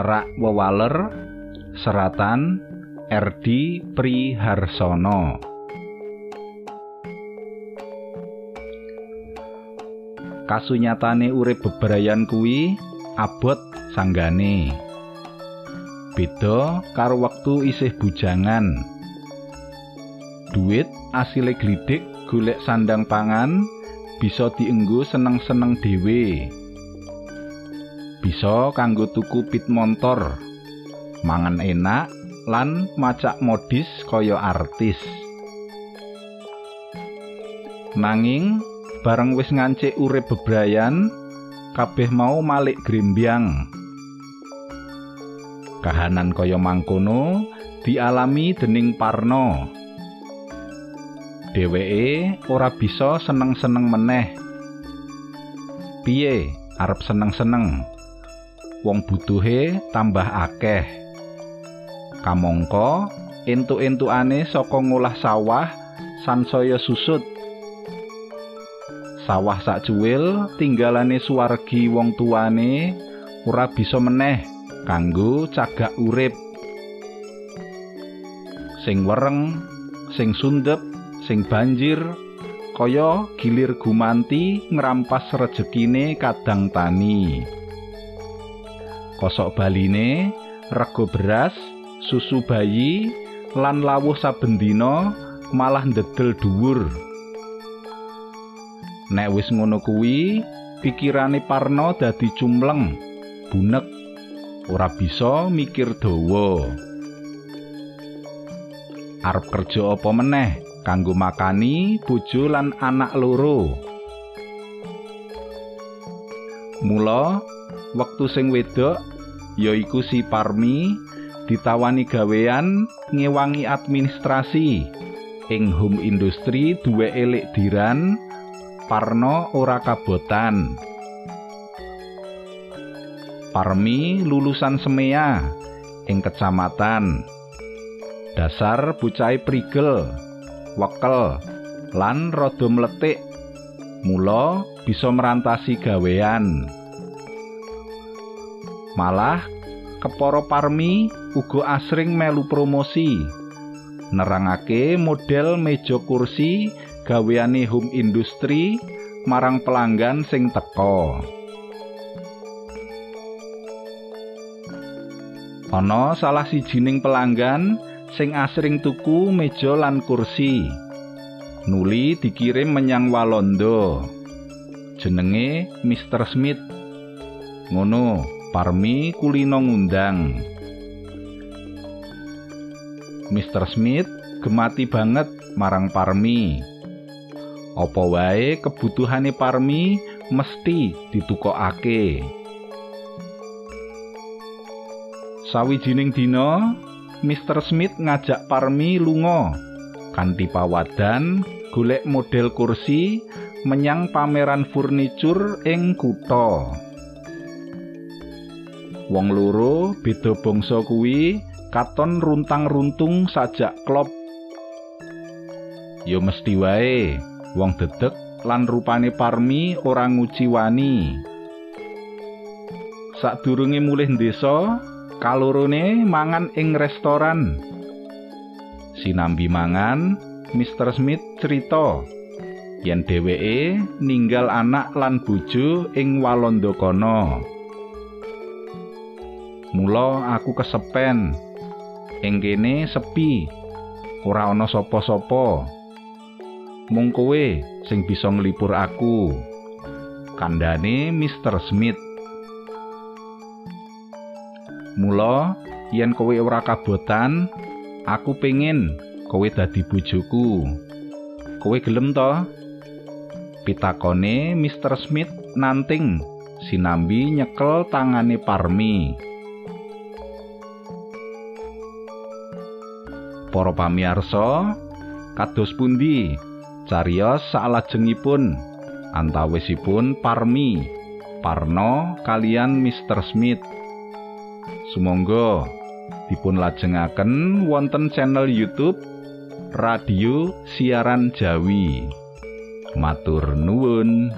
Nerak Wewaler Seratan Erdi Priharsono Kasunyatane urip bebrayan kuwi abot sanggane. Beda karo wektu isih bujangan. Duit asile glidik golek sandang pangan bisa dienggo seneng-seneng dhewe bisa kanggo tuku pit montor. Mangan enak lan macak modis kaya artis. Nanging bareng wis ngancik urip bebrayan kabeh mau malik grembyang kahanan kaya mangkono dialami dening Parno. Dheweke ora bisa seneng-seneng meneh. Piye arep seneng-seneng wong butuhe tambah akeh. Kamangka entuk-entukane saka ngolah sawah sansaya susut. Sawah sak cuwil tinggalane suwargi wong tuane ora bisa meneh kanggo cagak urip. Sing wereng sing sundep sing banjir kaya gilir gumanti ngrampas rejekine kadang tani kosok baline rego beras susu bayi lan lawuh saben dina malah ndedel dhuwur nek wis ngono kuwi pikirane Parno dadi cumleng bunek ora bisa mikir dawa arep kerja apa meneh kanggo makani bojo lan anak loro. Mula wektu sing wedok yaiku si Parmi ditawani gawean ngewangi administrasi ing home industri duwe elik diran Parno ora kabotan. Parmi lulusan semea ing kecamatan. Dasar bucai prigel wekel lan rada mletik mula bisa merantasi gawean malah kepara parmi uga asring melu promosi nerangake model meja kursi gaweane home industri marang pelanggan sing teko ana salah sijining pelanggan sing asring tuku meja lan kursi. Nuli dikirim menyang Walanda. Jenenge Mr. Smith. Ngono, Parmi kulino ngundang. Mr. Smith gemati banget marang Parmi. Apa wae kebutuhane Parmi mesti ditukokake. Sawijining dina, Mr. Smith ngajak Parmi lunga kanthi pawadan golek model kursi menyang pameran furnitur ing kutha. Wong loro beda bangsa kuwi katon runtang-runtung sajak klop. Yo mesti wae wong dedek lan rupane Parmi ora nguciwani. Sadurunge mulih desa, kalorone mangan ing restoran. Sinambi mangan, Mr. Smith cerita yen dheweke ninggal anak lan bojo ing Walanda kono. Mula aku kesepen. Ing kene sepi. Ora ana sapa-sapa. Mung kowe sing bisa nglipur aku. Kandhane Mr. Smith. Mula yen kowe ora kabotan, aku pengen kowe dadi bojoku. Kowe gelem to? Pitakone Mr. Smith nanting sinambi nyekel tangane Parmi. Para pamirsa, kados pundi cariyos salajengipun antawisipun Parmi, Parno kalian Mr. Smith? Sumangga dipun lajengaken wonten channel YouTube Radio Siaran Jawi. Matur nuwun.